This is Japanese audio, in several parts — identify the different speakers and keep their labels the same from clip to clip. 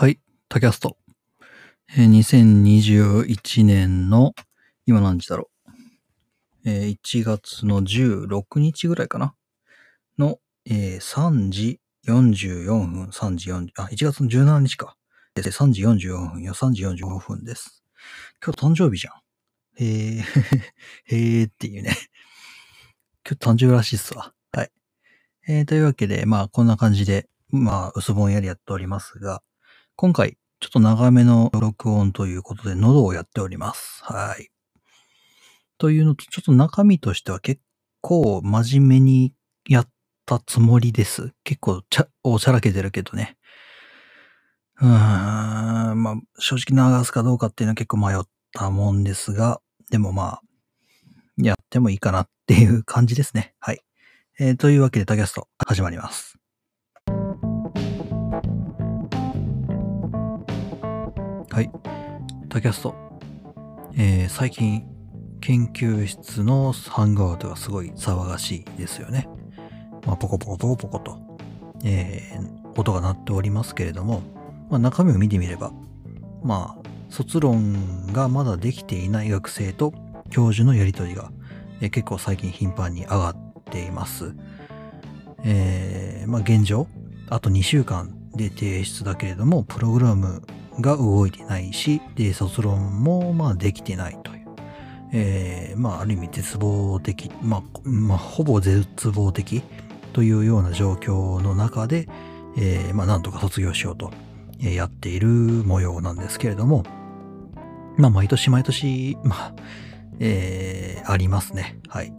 Speaker 1: はい、タキャスト。えー2021年の、今何時だろう。えー1月の16日ぐらいかなの、えー3時44分、3時40、あ、1月の17日か。で、3時44分、いや、3時45分です。今日誕生日じゃん。へえ、へえっていうね。今日誕生日らしいっすわ。はい。えーというわけで、まあ、こんな感じで、まあ、薄ぼんやりやっておりますが、今回、ちょっと長めの録音ということで、喉をやっております。はい。というのと、ちょっと中身としては結構真面目にやったつもりです。結構ちゃ、おちゃらけてるけどね。うーん、まあ、正直流すかどうかっていうのは結構迷ったもんですが、でもまあ、やってもいいかなっていう感じですね。はい。えーというわけで、タキャスト始まります。はい。タキャスト。えー最近、研究室のハングアウトがすごい騒がしいですよね。まあ、ポコポコポコポコと、えー音が鳴っておりますけれども、まあ、中身を見てみれば、まあ、卒論がまだできていない学生と教授のやりとりが、えー結構最近頻繁に上がっています。えーまあ現状、あと2週間で提出だけれども、プログラムが動いてないし、で、卒論もまあできてないという。えーまあある意味絶望的、まあ、まあほぼ絶望的というような状況の中で、えーまあなんとか卒業しようとえやっている模様なんですけれども、まあ毎年毎年、まあ、えーありますね。はい。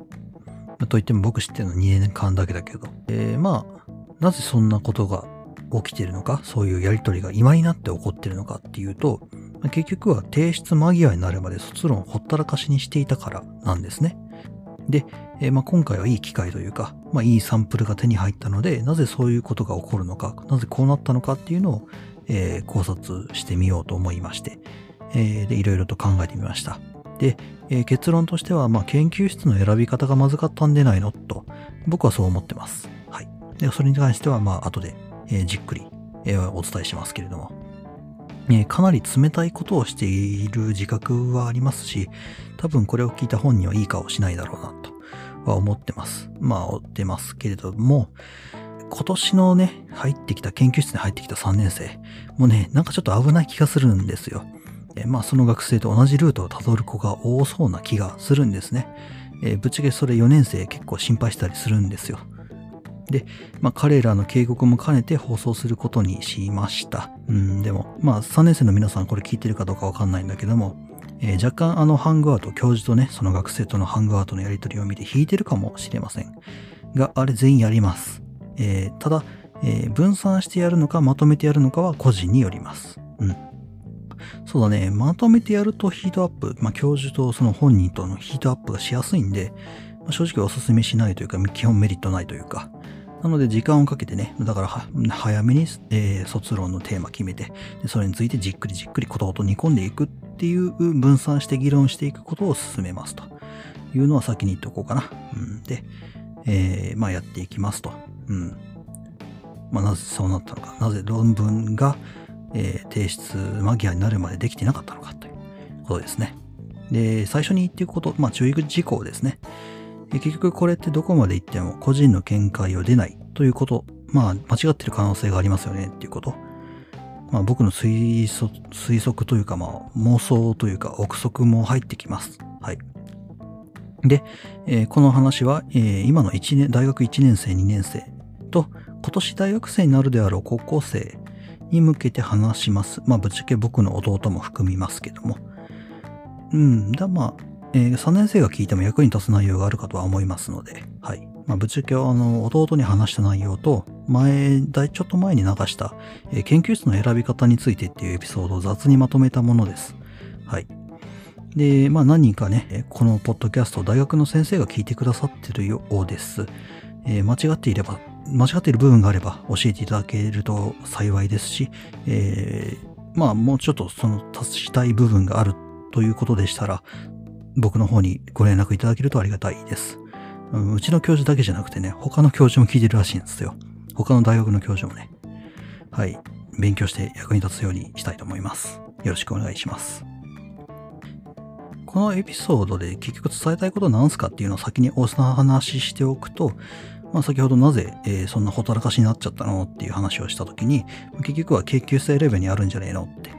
Speaker 1: といっても僕知ってるの2年間だけだけど、えーまあ、なぜそんなことが起きてるのか、そういうやりとりが今になって起こってるのかっていうと、結局は提出間際になるまで卒論をほったらかしにしていたからなんですね。で、えまあ、今回はいい機会というか、まあ、いいサンプルが手に入ったので、なぜそういうことが起こるのか、なぜこうなったのかっていうのを、えー考察してみようと思いまして、えーで、いろいろと考えてみました。で、えー結論としては、まあ、研究室の選び方がまずかったんでないのと、僕はそう思ってます。はい。で、それに関しては、まあ、後で、えじっくり、えお伝えしますけれども、えかなり冷たいことをしている自覚はありますし、多分これを聞いた本人はいい顔しないだろうなとは思ってます。まあ、追ってますけれども、今年のね、入ってきた、研究室に入ってきた3年生、もうね、なんかちょっと危ない気がするんですよ。えまあ、その学生と同じルートをたどる子が多そうな気がするんですね。えーぶっちゃけそれ4年生結構心配したりするんですよ。で、まあ、彼らの警告も兼ねて放送することにしました。うん、でも、まあ、3年生の皆さんこれ聞いてるかどうかわかんないんだけども、えー若干あのハングアウト、教授とね、その学生とのハングアウトのやりとりを見て引いてるかもしれません。が、あれ全員やります。えーただ、えー分散してやるのかまとめてやるのかは個人によります。うん。そうだね、まとめてやるとヒートアップ、まあ、教授とその本人とのヒートアップがしやすいんで、まあ正直お勧めしないというか、基本メリットないというか、なので時間をかけてね、だから早めに、えー卒論のテーマ決めてで、それについてじっくりじっくりことごと煮込んでいくっていう分散して議論していくことを進めますというのは先に言っておこうかな。うん、で、えーまあやっていきますと。うん。まあなぜそうなったのか、なぜ論文が、えー提出間際になるまでできてなかったのかということですね。で、最初に言っていくこと、まあ注意事項ですね。結局これってどこまで行っても個人の見解を出ないということ、まあ間違ってる可能性がありますよねっていうこと。まあ僕の推測推測というかまあ妄想というか憶測も入ってきます。はい。で、えーこの話は、えー今の1年、大学1年生、2年生と今年大学生になるであろう高校生に向けて話します。まあぶっちゃけ僕の弟も含みますけども。うん、だまあ、えー3年生が聞いても役に立つ内容があるかとは思いますので、はい。まあ、ぶっちゃけあの、弟に話した内容と、前、だいちょっと前に流した、えー研究室の選び方についてっていうエピソードを雑にまとめたものです。はい。で、まあ何人かね、このポッドキャストを大学の先生が聞いてくださってるようです。えー間違っていれば、間違っている部分があれば教えていただけると幸いですし、えーまあもうちょっとその足したい部分があるということでしたら、僕の方にご連絡いただけるとありがたいです。うちの教授だけじゃなくてね、他の教授も聞いてるらしいんですよ。他の大学の教授もね。はい。勉強して役に立つようにしたいと思います。よろしくお願いします。このエピソードで結局伝えたいことは何すかっていうのを先にお話ししておくと、まあ、先ほどなぜ、えー、そんなほたらかしになっちゃったのっていう話をしたときに、結局は研究生レベルにあるんじゃねえのって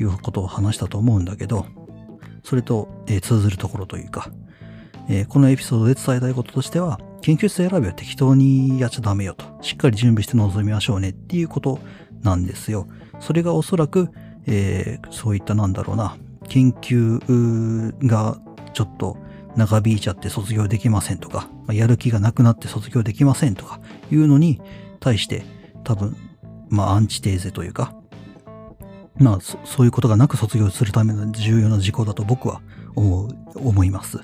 Speaker 1: いうことを話したと思うんだけど、それと、えー、通ずるところというか、えー、このエピソードで伝えたいこととしては、研究室選びは適当にやっちゃダメよと。しっかり準備して臨みましょうねっていうことなんですよ。それがおそらく、えー、そういったなんだろうな、研究がちょっと長引いちゃって卒業できませんとか、やる気がなくなって卒業できませんとかいうのに対して多分、まあアンチテーゼというか、まあそういうことがなく卒業するための重要な事項だと僕は思う、思います。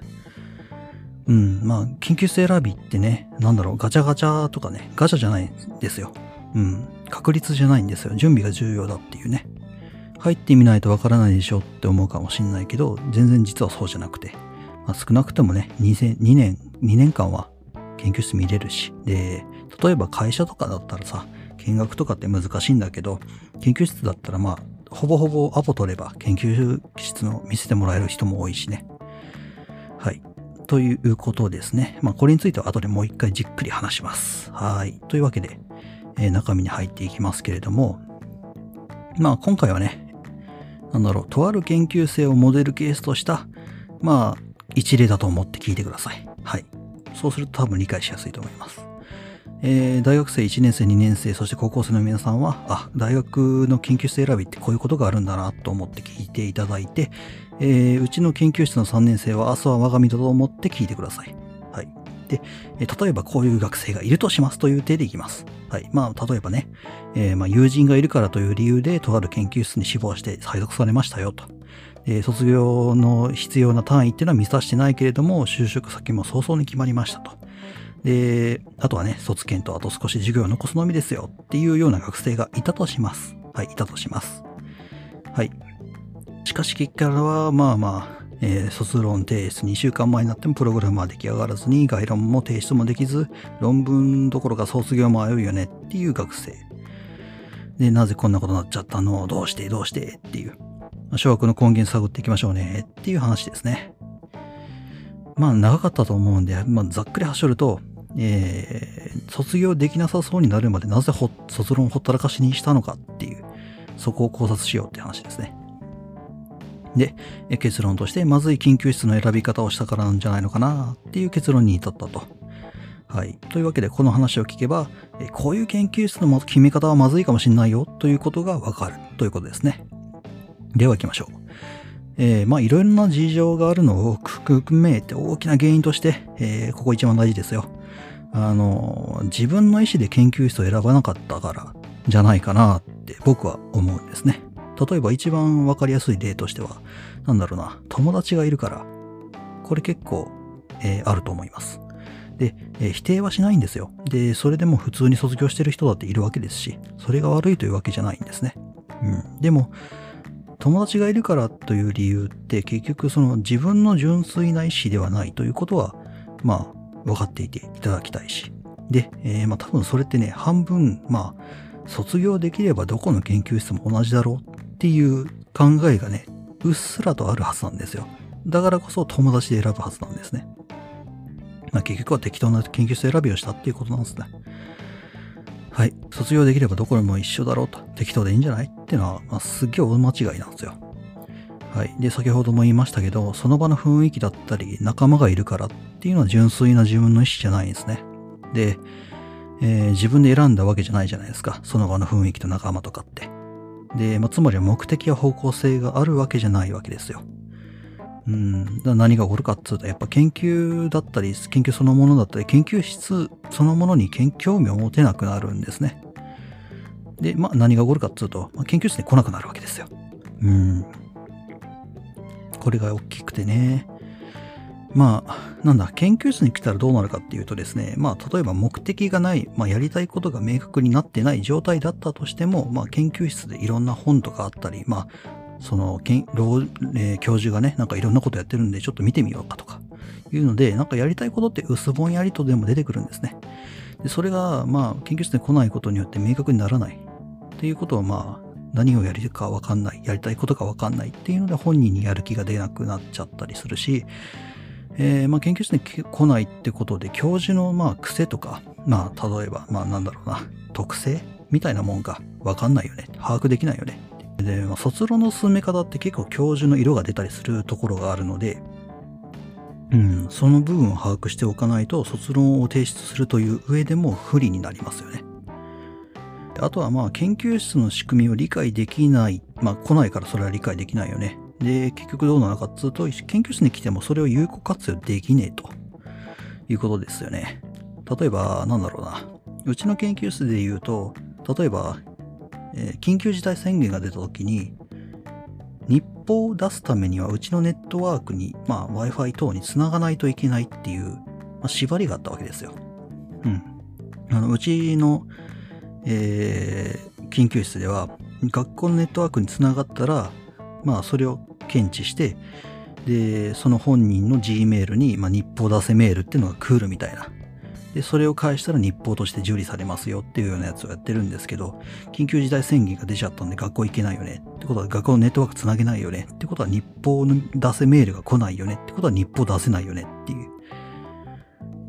Speaker 1: うん、まあ緊急性選びってね、なんだろう、ガチャガチャとかね、ガチャじゃないんですよ。うん、確率じゃないんですよ。準備が重要だっていうね。入ってみないとわからないでしょって思うかもしんないけど、全然実はそうじゃなくて、まあ、少なくともね2、2年、2年間は研究室見れるし、で、例えば会社とかだったらさ、見学とかって難しいんだけど、研究室だったらまあ、ほぼほぼアポ取れば研究室の見せてもらえる人も多いしね。はい。ということですね。まあ、これについては後でもう一回じっくり話します。はい。というわけで、えー、中身に入っていきますけれども、まあ、今回はね、なんだろう、とある研究生をモデルケースとした、まあ、一例だと思って聞いてください。はい。そうすると多分理解しやすいと思います。えー、大学生1年生、2年生、そして高校生の皆さんは、あ、大学の研究室選びってこういうことがあるんだなと思って聞いていただいて、えー、うちの研究室の3年生は明日は我が身だと思って聞いてください。はい。で、例えばこういう学生がいるとしますという手でいきます。はい。まあ、例えばね、えー、まあ、友人がいるからという理由で、とある研究室に志望して配属されましたよと。えー、卒業の必要な単位っていうのは満たしてないけれども、就職先も早々に決まりましたと。で、あとはね、卒検とあと少し授業を残すのみですよっていうような学生がいたとします。はい、いたとします。はい。しかし結果は、まあまあ、えー、卒論提出2週間前になってもプログラムは出来上がらずに概論も提出もできず論文どころか卒業も危ういよねっていう学生でなぜこんなことになっちゃったの？どうして？どうして？っていう諸悪の根源探っていきましょうねっていう話ですねまあ長かったと思うんで、まあ、ざっくり走ると、えー、卒業できなさそうになるまでなぜ卒論をほったらかしにしたのかっていうそこを考察しようって話ですねで、結論として、まずい緊急室の選び方をしたからなんじゃないのかなっていう結論に至ったと。はい。というわけで、この話を聞けば、こういう研究室の決め方はまずいかもしれないよということがわかるということですね。では行きましょう。えー、まあいろいろな事情があるのを含めて大きな原因として、えー、ここ一番大事ですよ。あの、自分の意思で研究室を選ばなかったからじゃないかなって僕は思うんですね。例えば一番わかりやすい例としては、なんだろうな、友達がいるから、これ結構、えー、あると思います。で、えー、否定はしないんですよ。で、それでも普通に卒業してる人だっているわけですし、それが悪いというわけじゃないんですね。うん。でも、友達がいるからという理由って結局その自分の純粋な意思ではないということは、まあ、分かっていていただきたいし。で、えー、まあ多分それってね、半分、まあ、卒業できればどこの研究室も同じだろうっていう考えがね、うっすらとあるはずなんですよ。だからこそ友達で選ぶはずなんですね。まあ、結局は適当な研究室選びをしたっていうことなんですね。はい。卒業できればどこでも一緒だろうと。適当でいいんじゃないっていうのは、まあ、すっげえ大間違いなんですよ。はい。で、先ほども言いましたけど、その場の雰囲気だったり、仲間がいるからっていうのは純粋な自分の意思じゃないんですね。で、えー、自分で選んだわけじゃないじゃないですか。その場の雰囲気と仲間とかって。で、まあ、つまりは目的や方向性があるわけじゃないわけですよ。うん、だ何が起こるかっていうと、やっぱ研究だったり、研究そのものだったり、研究室そのものに興味を持てなくなるんですね。で、まあ何が起こるかっていうと、まあ、研究室に来なくなるわけですよ。うん。これが大きくてね。まあ、なんだ、研究室に来たらどうなるかっていうとですね、まあ、例えば目的がない、まあ、やりたいことが明確になってない状態だったとしても、まあ、研究室でいろんな本とかあったり、まあ、その、えー、教授がね、なんかいろんなことやってるんで、ちょっと見てみようかとか、いうので、なんかやりたいことって薄ぼんやりとでも出てくるんですね。でそれが、まあ、研究室に来ないことによって明確にならない。っていうことはまあ、何をやるかわかんない、やりたいことがわかんないっていうので本人にやる気が出なくなっちゃったりするし、えー、まあ研究室に来ないってことで教授のまあ癖とか、まあ例えば、まあなんだろうな、特性みたいなもんがわかんないよね。把握できないよね。で、まあ、卒論の進め方って結構教授の色が出たりするところがあるので、うん、その部分を把握しておかないと卒論を提出するという上でも不利になりますよね。あとはまあ研究室の仕組みを理解できない。まあ来ないからそれは理解できないよね。で、結局どうなのかっつうと、研究室に来てもそれを有効活用できねえということですよね。例えば、なんだろうな。うちの研究室で言うと、例えば、えー、緊急事態宣言が出た時に、日報を出すためにはうちのネットワークに、まあ Wi-Fi 等につながないといけないっていう、まあ、縛りがあったわけですよ。うん。あの、うちのえー、研究室では学校のネットワークにつながったら、まあそれを検知して、で、その本人の Gmail に、まあ、日報出せメールっていうのが来るみたいな。で、それを返したら日報として受理されますよっていうようなやつをやってるんですけど、緊急事態宣言が出ちゃったんで学校行けないよね。ってことは学校のネットワークつなげないよね。ってことは日報の出せメールが来ないよね。ってことは日報出せないよねっていう。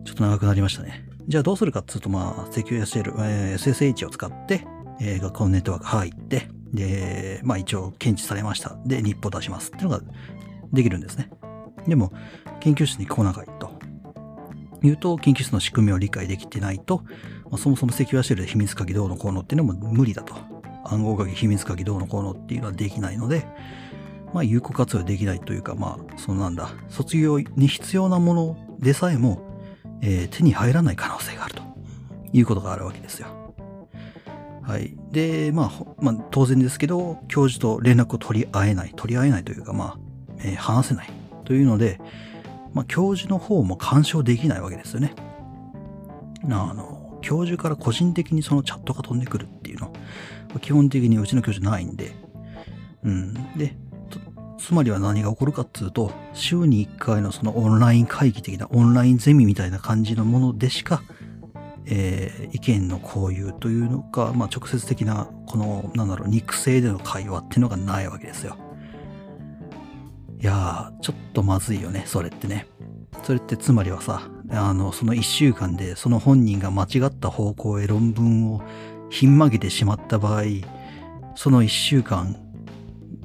Speaker 1: ちょっと長くなりましたね。じゃあどうするかっつうと、まあ、セキュ SL、えー、SSH を使って、えー、学校のネットワーク入って、で、まあ一応検知されました。で、日報出しますっていうのができるんですね。でも、研究室に来なかいと。言うと、研究室の仕組みを理解できてないと、まあ、そもそもセキュアシェルで秘密鍵どうのこうのっていうのも無理だと。暗号鍵、秘密鍵どうのこうのっていうのはできないので、まあ有効活用できないというか、まあ、そのなんだ、卒業に必要なものでさえも、えー、手に入らない可能性があるということがあるわけですよ。はい。で、まあ、まあ、当然ですけど、教授と連絡を取り合えない、取り合えないというか、まあ、えー、話せないというので、まあ、教授の方も干渉できないわけですよね。あの、教授から個人的にそのチャットが飛んでくるっていうの、基本的にうちの教授ないんで、うん。で、つまりは何が起こるかっつうと、週に1回のそのオンライン会議的なオンラインゼミみたいな感じのものでしか、えー、意見の交流というのか、まあ、直接的な、この、なんだろう、肉声での会話っていうのがないわけですよ。いやー、ちょっとまずいよね、それってね。それってつまりはさ、あの、その1週間でその本人が間違った方向へ論文をひん曲げてしまった場合、その1週間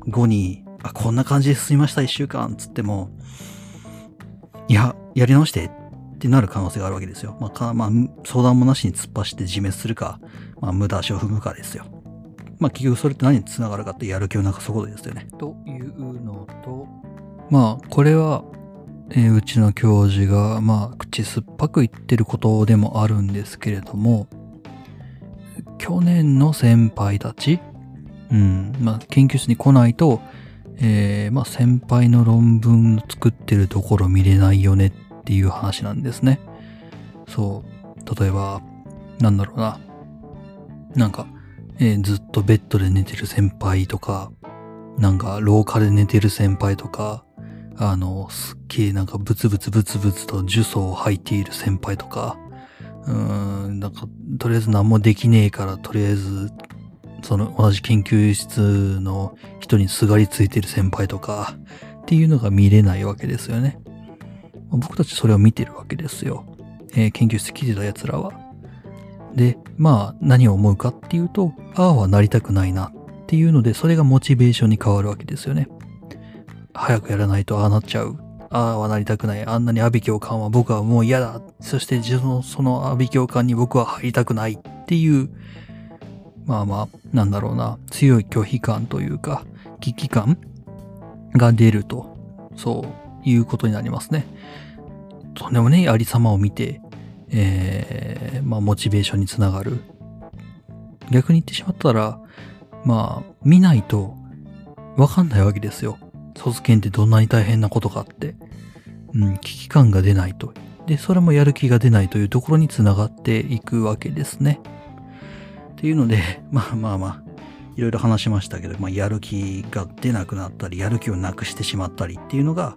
Speaker 1: 後にあ、こんな感じで進みました、一週間、つっても、いや、やり直してってなる可能性があるわけですよ。まあ、かまあ、相談もなしに突っ走って自滅するか、まあ、無駄足を踏むかですよ。まあ、結局それって何につながるかってやる気をなくすことですよね。というのと、まあ、これは、えー、うちの教授が、まあ、口酸っぱく言ってることでもあるんですけれども、去年の先輩たち、うん、まあ、研究室に来ないと、えー、まあ先輩の論文作ってるところ見れないよねっていう話なんですね。そう。例えば、なんだろうな。なんか、えー、ずっとベッドで寝てる先輩とか、なんか廊下で寝てる先輩とか、あの、すっげえなんかブツブツブツブツと呪詛を吐いている先輩とか、うーん、なんか、とりあえず何もできねえから、とりあえずその同じ研究室の人にすがりついてる先輩とかっていうのが見れないわけですよね。僕たちそれを見てるわけですよ。えー、研究室来てた奴らは。で、まあ何を思うかっていうと、ああはなりたくないなっていうので、それがモチベーションに変わるわけですよね。早くやらないとああなっちゃう。ああはなりたくない。あんなに阿鼻教官は僕はもう嫌だ。そして自分のその阿鼻教官に僕は入りたくないっていうまあまあ、なんだろうな、強い拒否感というか、危機感が出ると、そういうことになりますね。とんでもねありさまを見て、えー、まあ、モチベーションにつながる。逆に言ってしまったら、まあ、見ないと、わかんないわけですよ。卒検ってどんなに大変なことかって。うん、危機感が出ないと。で、それもやる気が出ないというところにつながっていくわけですね。っていうので、まあまあまあ、いろいろ話しましたけど、まあ、やる気が出なくなったり、やる気をなくしてしまったりっていうのが、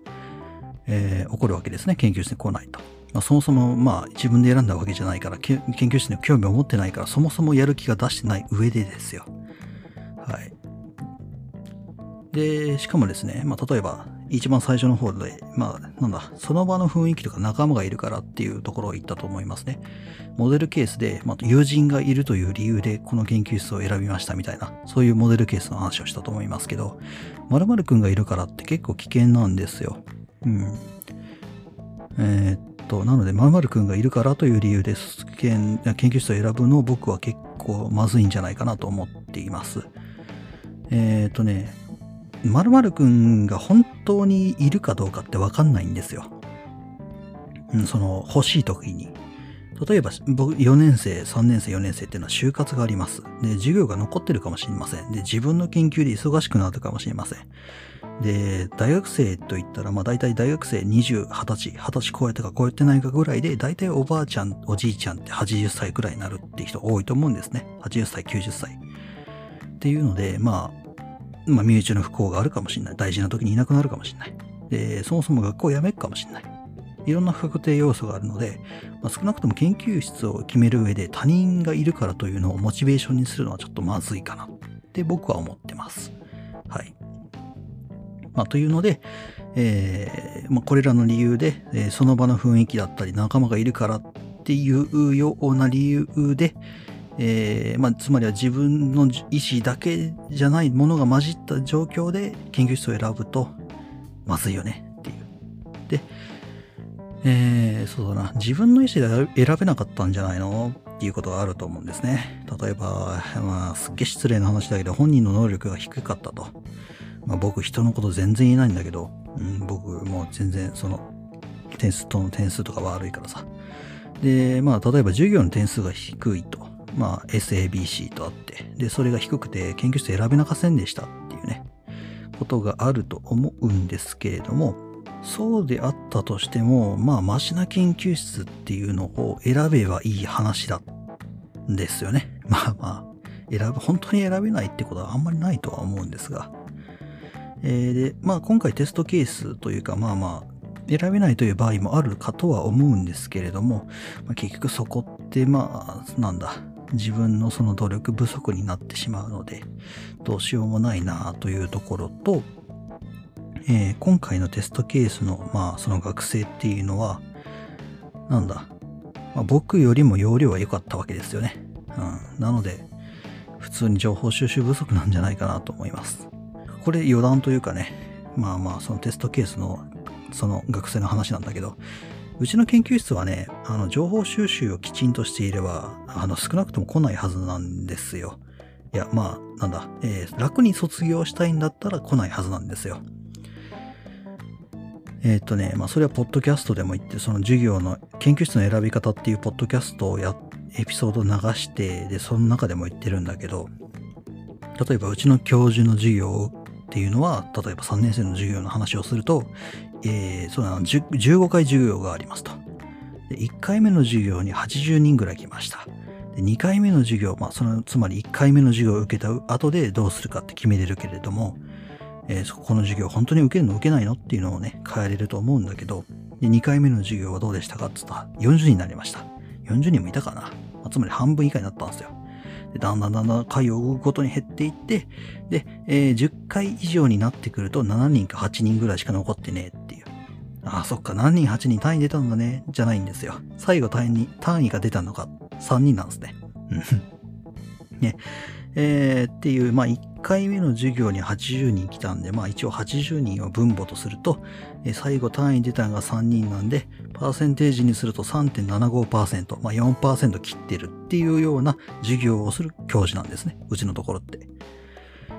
Speaker 1: えー、起こるわけですね。研究室に来ないと。まあ、そもそも、まあ、自分で選んだわけじゃないから、研究室に興味を持ってないから、そもそもやる気が出してない上でですよ。はい。で、しかもですね、まあ、例えば、一番最初の方で、まあ、なんだ、その場の雰囲気とか仲間がいるからっていうところを言ったと思いますね。モデルケースで、まあ、友人がいるという理由でこの研究室を選びましたみたいな、そういうモデルケースの話をしたと思いますけど、〇〇くんがいるからって結構危険なんですよ。うん。えー、っと、なので、〇〇くんがいるからという理由で研究室を選ぶのを僕は結構まずいんじゃないかなと思っています。えー、っとね、〇〇くんが本当にいるかどうかってわかんないんですよ。うん、その欲しい時に。例えば、僕、4年生、3年生、4年生っていうのは就活があります。で、授業が残ってるかもしれません。で、自分の研究で忙しくなるかもしれません。で、大学生といったら、まあ大体大学生20、20歳、20歳超えたか超えてないかぐらいで、大体おばあちゃん、おじいちゃんって80歳くらいになるっていう人多いと思うんですね。80歳、90歳。っていうので、まあ、まあ、身内の不幸があるかもしれない。大事な時にいなくなるかもしれない。で、そもそも学校を辞めるかもしれない。いろんな不確定要素があるので、まあ、少なくとも研究室を決める上で他人がいるからというのをモチベーションにするのはちょっとまずいかなって僕は思ってます。はい。まあ、というので、えー、まあ、これらの理由で、えー、その場の雰囲気だったり仲間がいるからっていうような理由で、えー、まあ、つまりは自分の意思だけじゃないものが混じった状況で研究室を選ぶと、まずいよねっていう。で、えー、そうだな、自分の意思で選べなかったんじゃないの？っていうことがあると思うんですね。例えば、まあ、すっげえ失礼な話だけど、本人の能力が低かったと。まあ、僕、人のこと全然言えないんだけど、うん、僕もう全然、その、点数との点数とか悪いからさ。で、まあ、例えば授業の点数が低いと。まあ、SABC とあって、で、それが低くて研究室選べなかせんでしたっていうね、ことがあると思うんですけれども、そうであったとしても、まあ、マシな研究室っていうのを選べばいい話だんですよね。まあまあ、選ぶ、本当に選べないってことはあんまりないとは思うんですが。えー、で、まあ今回テストケースというか、まあまあ、選べないという場合もあるかとは思うんですけれども、まあ、結局そこってまあ、なんだ、自分のその努力不足になってしまうので、どうしようもないなというところと、えー、今回のテストケースの、まあ、その学生っていうのは、なんだ、まあ、僕よりも容量は良かったわけですよね。うん。なので、普通に情報収集不足なんじゃないかなと思います。これ余談というかね、まあまあ、そのテストケースの、その学生の話なんだけど、うちの研究室はね、あの、情報収集をきちんとしていれば、あの、少なくとも来ないはずなんですよ。いや、まあ、なんだ、えー、楽に卒業したいんだったら来ないはずなんですよ。えっ、とね、まあ、それはポッドキャストでも言って、その授業の研究室の選び方っていうポッドキャストをや、エピソードを流して、で、その中でも言ってるんだけど、例えばうちの教授の授業っていうのは、例えば3年生の授業の話をすると、えー、そうなの、15回授業がありますと。で、1回目の授業に80人ぐらい来ました。で、2回目の授業、まあ、その、つまり1回目の授業を受けた後でどうするかって決めれるけれども、えー、そこの授業本当に受けるの受けないのっていうのをね、変えれると思うんだけど、で、2回目の授業はどうでしたかって言ったら、40人になりました。40人もいたかな。まあ、つまり半分以下になったんですよ。でだんだんだんだん回を追うごとに減っていって、で、えー、10回以上になってくると7人か8人ぐらいしか残ってねえっ。ああ、そっか、何人8人単位出たんだね、じゃないんですよ。最後単位に、単位が出たのが3人なんですね。ね。えー、っていう、まあ、1回目の授業に80人来たんで、まあ、一応80人を分母とすると、えー、最後単位出たのが3人なんで、パーセンテージにすると3.75%、まあ、4%切ってるっていうような授業をする教授なんですね。うちのところって。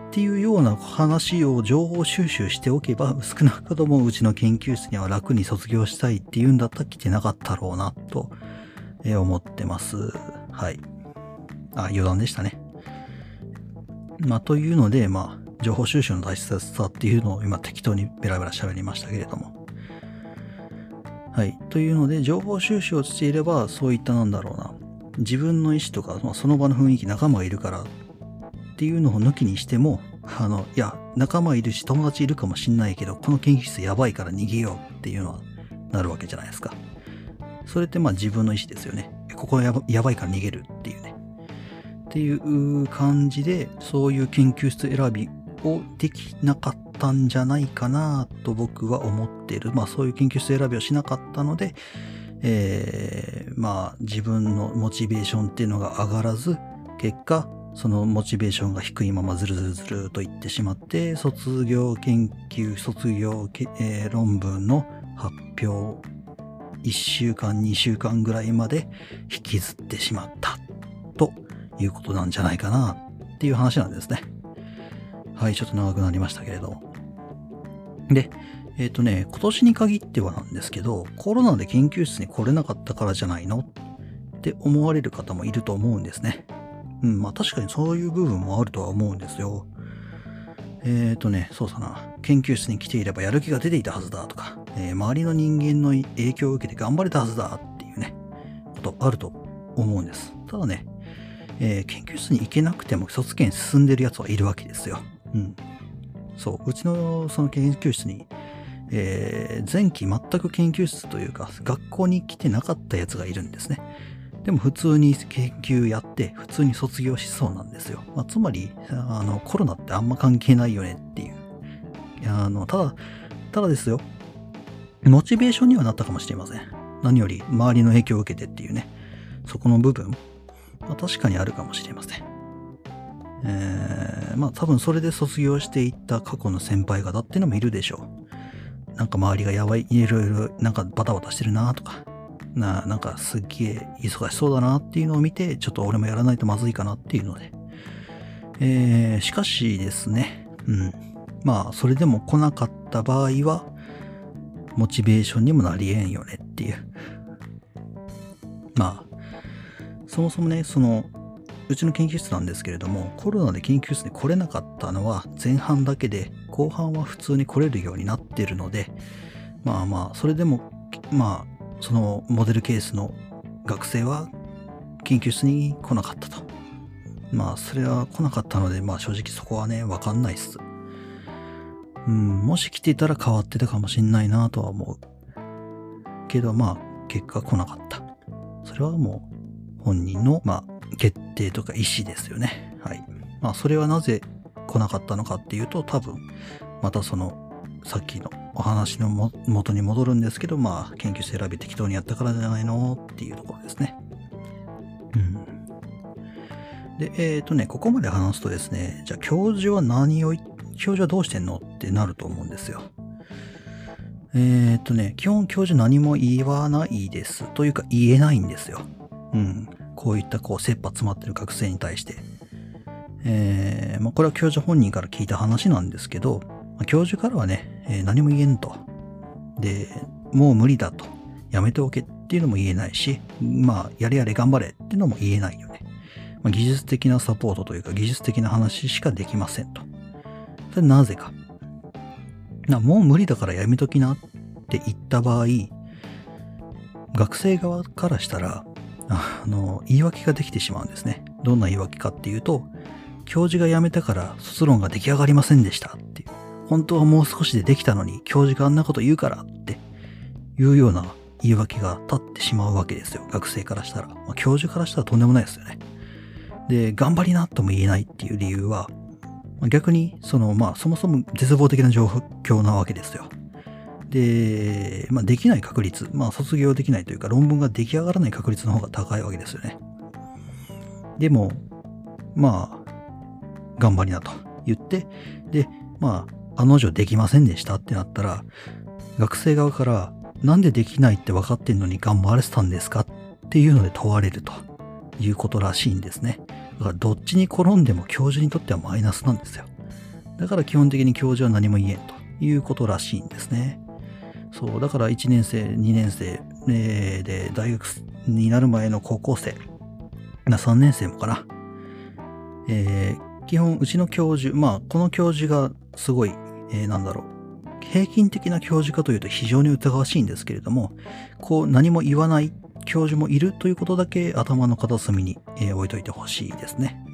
Speaker 1: っていうような話を情報収集しておけば、少なくともうちの研究室には楽に卒業したいっていうんだったら来てなかったろうな、と思ってます。はい。あ、余談でしたね。まあ、というので、まあ、情報収集の大切さっていうのを今適当にベラベラ喋りましたけれども。はい。というので、情報収集をしていれば、そういったなんだろうな。自分の意思とか、まあ、その場の雰囲気、仲間がいるからっていうのを抜きにしても、あの、いや、仲間いるし友達いるかもしんないけど、この研究室やばいから逃げようっていうのはなるわけじゃないですか。それってまあ自分の意思ですよね。ここはやばいから逃げるっていうね。っていう感じで、そういう研究室選びをできなかったんじゃないかなと僕は思っている。まあそういう研究室選びをしなかったので、えー、まあ自分のモチベーションっていうのが上がらず、結果、そのモチベーションが低いままずるずるずるといってしまって、卒業研究、卒業、えー、論文の発表、1週間、2週間ぐらいまで引きずってしまったということなんじゃないかなっていう話なんですね。はい、ちょっと長くなりましたけれど。で、えっ、ー、とね、今年に限ってはなんですけど、コロナで研究室に来れなかったからじゃないのって思われる方もいると思うんですね。うん、まあ確かにそういう部分もあるとは思うんですよ。えっ、ー、とね、そうさな。研究室に来ていればやる気が出ていたはずだとか、えー、周りの人間の影響を受けて頑張れたはずだっていうね、ことあると思うんです。ただね、えー、研究室に行けなくても卒検進んでるやつはいるわけですよ。うん。そう、うちのその研究室に、えー、前期全く研究室というか、学校に来てなかったやつがいるんですね。でも普通に研究やって普通に卒業しそうなんですよ。まあ、つまりあのコロナってあんま関係ないよねっていう。あのただ、ただですよ。モチベーションにはなったかもしれません。何より周りの影響を受けてっていうね。そこの部分。まあ、確かにあるかもしれません。えー、まあ多分それで卒業していった過去の先輩方っていうのもいるでしょう。なんか周りがやばい、いろいろなんかバタバタしてるなとか、な、なんかすっげえ忙しそうだなっていうのを見て、ちょっと俺もやらないとまずいかなっていうので。えー、しかしですね、うん。まあ、それでも来なかった場合は、モチベーションにもなりえんよねっていう。まあ、そもそもね、その、うちの研究室なんですけれども、コロナで研究室に来れなかったのは前半だけで、後半は普通に来れるようになってるので、まあまあ、それでも、まあ、そのモデルケースの学生は研究室に来なかったと。まあ、それは来なかったので、まあ正直そこはね、わかんないっす。うん、もし来ていたら変わってたかもしんないなとは思う。けどまあ、結果来なかった。それはもう本人の、まあ、決定とか意思ですよね。はい。まあ、それはなぜ来なかったのかっていうと、多分、またそのさっきのお話のも元に戻るんですけど、まあ、研究室選び適当にやったからじゃないの？っていうところですね。うん。で、えっ、ー、とね、ここまで話すとですね、じゃあ教授は何を、教授はどうしてんの？ってなると思うんですよ。えっ、ー、とね、基本教授何も言わないです。というか言えないんですよ。うん。こういったこう、切羽詰まってる学生に対して。えー、まあこれは教授本人から聞いた話なんですけど、ま、教授からはね、えー、何も言えんと。で、もう無理だと。やめておけっていうのも言えないし、まあ、やれやれ頑張れっていうのも言えないよね。まあ、技術的なサポートというか、技術的な話しかできませんと。それなぜか。なもう無理だからやめときなって言った場合、学生側からしたら、あの、言い訳ができてしまうんですね。どんな言い訳かっていうと、教授が辞めたから卒論が出来上がりませんでした。本当はもう少しでできたのに教授があんなこと言うからっていうような言い訳が立ってしまうわけですよ。学生からしたら。まあ、教授からしたらとんでもないですよね。で、頑張りなとも言えないっていう理由は、まあ逆に、その、まあ、そもそも絶望的な状況なわけですよ。で、まあ、できない確率、まあ、卒業できないというか、論文が出来上がらない確率の方が高いわけですよね。でも、まあ、頑張りなと言って、で、まあ、案の定できませんでしたってなったら、学生側からなんでできないって分かってんのに頑張らせたんですかっていうので問われるということらしいんですね。だからどっちに転んでも教授にとってはマイナスなんですよ。だから基本的に教授は何も言えんということらしいんですね。そう、だから1年生、2年生、えー、で、大学になる前の高校生、3年生もかな。えー、基本、うちの教授、まあ、この教授がすごいえー、なんだろう。平均的な教授かというと非常に疑わしいんですけれども、こう何も言わない教授もいるということだけ頭の片隅に、えー、置いといてほしいですね。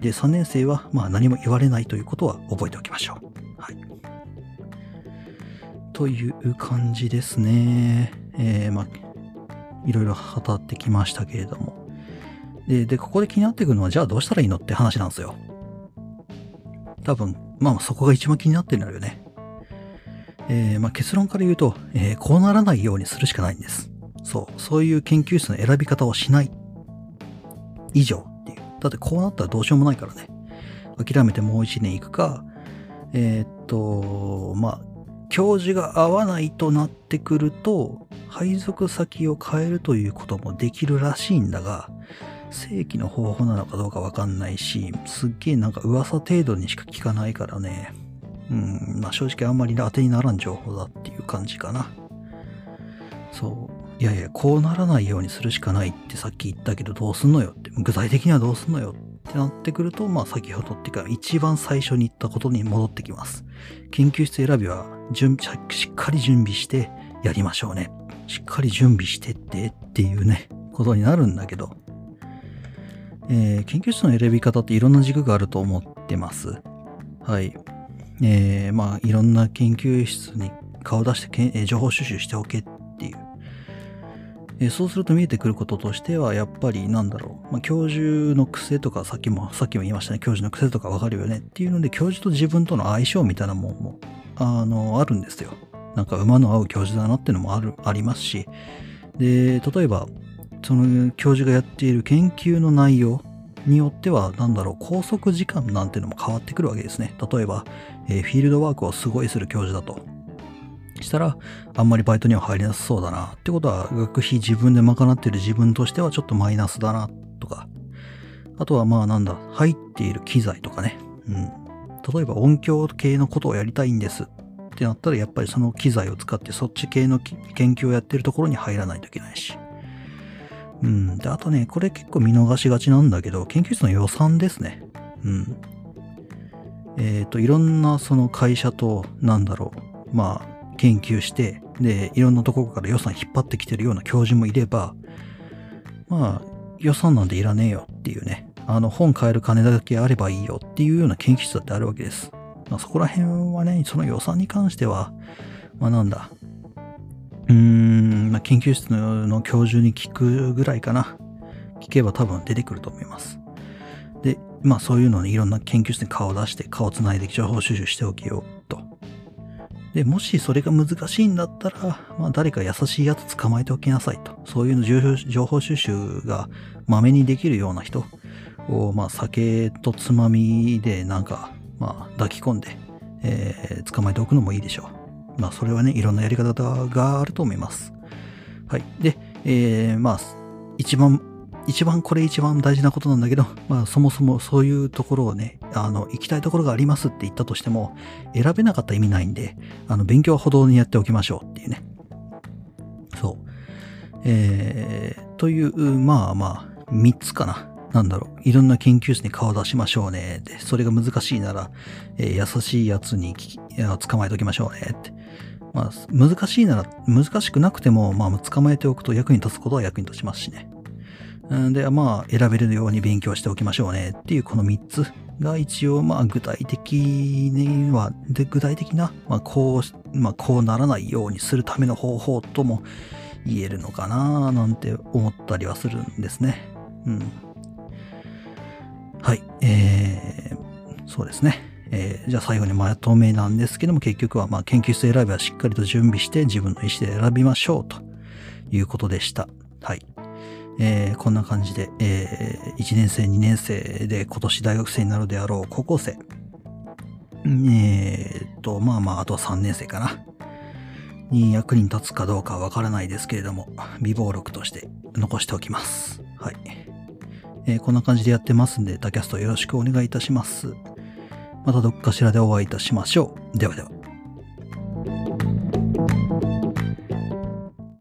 Speaker 1: で、3年生は、まあ何も言われないということは覚えておきましょう。はい。という感じですね。えー、まあ、いろいろ語ってきましたけれども。で、で、ここで気になってくるのは、じゃあどうしたらいいのって話なんですよ。多分、まあそこが一番気になってるのよね。えー、まあ結論から言うと、えー、こうならないようにするしかないんです。そう。そういう研究室の選び方をしない。以上っていう。だってこうなったらどうしようもないからね。諦めてもう一年行くか、えー、っと、まあ、教授が合わないとなってくると、配属先を変えるということもできるらしいんだが、正規の方法なのかどうかわかんないし、すっげえなんか噂程度にしか聞かないからね。うん、まあ正直あんまり当てにならん情報だっていう感じかな。そう。いやいや、こうならないようにするしかないってさっき言ったけどどうすんのよって。具体的にはどうすんのよってなってくると、まあ先ほどっていうか一番最初に言ったことに戻ってきます。研究室選びは準備しっかり準備してやりましょうね。しっかり準備してってっていうね、ことになるんだけど、えー、研究室の選び方っていろんな軸があると思ってます。はい。えー、まあ、いろんな研究室に顔出してけ、え、情報収集しておけっていう。え、そうすると見えてくることとしては、やっぱりなんだろう。まあ、教授の癖とか、さっきも、さっきも言いましたね。教授の癖とかわかるよねっていうので、教授と自分との相性みたいなもんも、あの、あるんですよ。なんか馬の合う教授だなっていうのもある、ありますし。で、例えば、その教授がやっている研究の内容によっては、なんだろう、拘束時間なんてのも変わってくるわけですね。例えば、えー、フィールドワークをすごいする教授だと。したら、あんまりバイトには入りなさそうだな。ってことは、学費自分で賄ってる自分としてはちょっとマイナスだな、とか。あとは、まあなんだ、入っている機材とかね。うん。例えば音響系のことをやりたいんですってなったら、やっぱりその機材を使ってそっち系の研究をやってるところに入らないといけないし。うん。で、あとね、これ結構見逃しがちなんだけど、研究室の予算ですね。うん。えっ、ー、と、いろんなその会社と、なんだろう、まあ、研究して、で、いろんなところから予算引っ張ってきてるような教授もいれば、まあ、予算なんていらねえよっていうね、あの、本買える金だけあればいいよっていうような研究室だってあるわけです。まあ、そこら辺はね、その予算に関しては、まあなんだ、うーん、まあ、研究室の教授に聞くぐらいかな。聞けば多分出てくると思います。で、まあそういうのにいろんな研究室に顔を出して、顔をつないで情報収集しておけよと。で、もしそれが難しいんだったら、まあ誰か優しいやつ捕まえておきなさいと。そういうの情報収集がまめにできるような人を、まあ酒とつまみでなんか、まあ抱き込んで、えー、捕まえておくのもいいでしょう。まあ、それはね、いろんなやり方があると思います。はい。で、えー、まあ、一番、一番これ一番大事なことなんだけど、まあ、そもそもそういうところをね、あの、行きたいところがありますって言ったとしても、選べなかった意味ないんで、あの、勉強は歩道にやっておきましょうっていうね。そう。えー、という、まあまあ、三つかな。なんだろう、いろんな研究室に顔を出しましょうね。で、それが難しいなら、えー、優しいやつに捕まえておきましょうね。って。まあ、難しいなら、難しくなくても、まあ、捕まえておくと役に立つことは役に立ちますしね。んで、まあ、選べるように勉強しておきましょうね。っていうこの3つが一応、まあ、具体的には、で、具体的な、まあ、こう、まあ、こうならないようにするための方法とも言えるのかななんて思ったりはするんですね。うん。はい。えー、そうですね。えー、じゃあ最後にまとめなんですけども、結局はまあ研究室選びはしっかりと準備して自分の意思で選びましょうということでした。はい。えー、こんな感じで、えー、1年生、2年生で今年大学生になるであろう高校生。えー、と、まあまあ、あとは3年生かな。に役に立つかどうかわからないですけれども、備忘録として残しておきます。はい。えー、こんな感じでやってますんで、タキャストよろしくお願いいたします。またどっかしらでお会いいたしましょう。ではでは。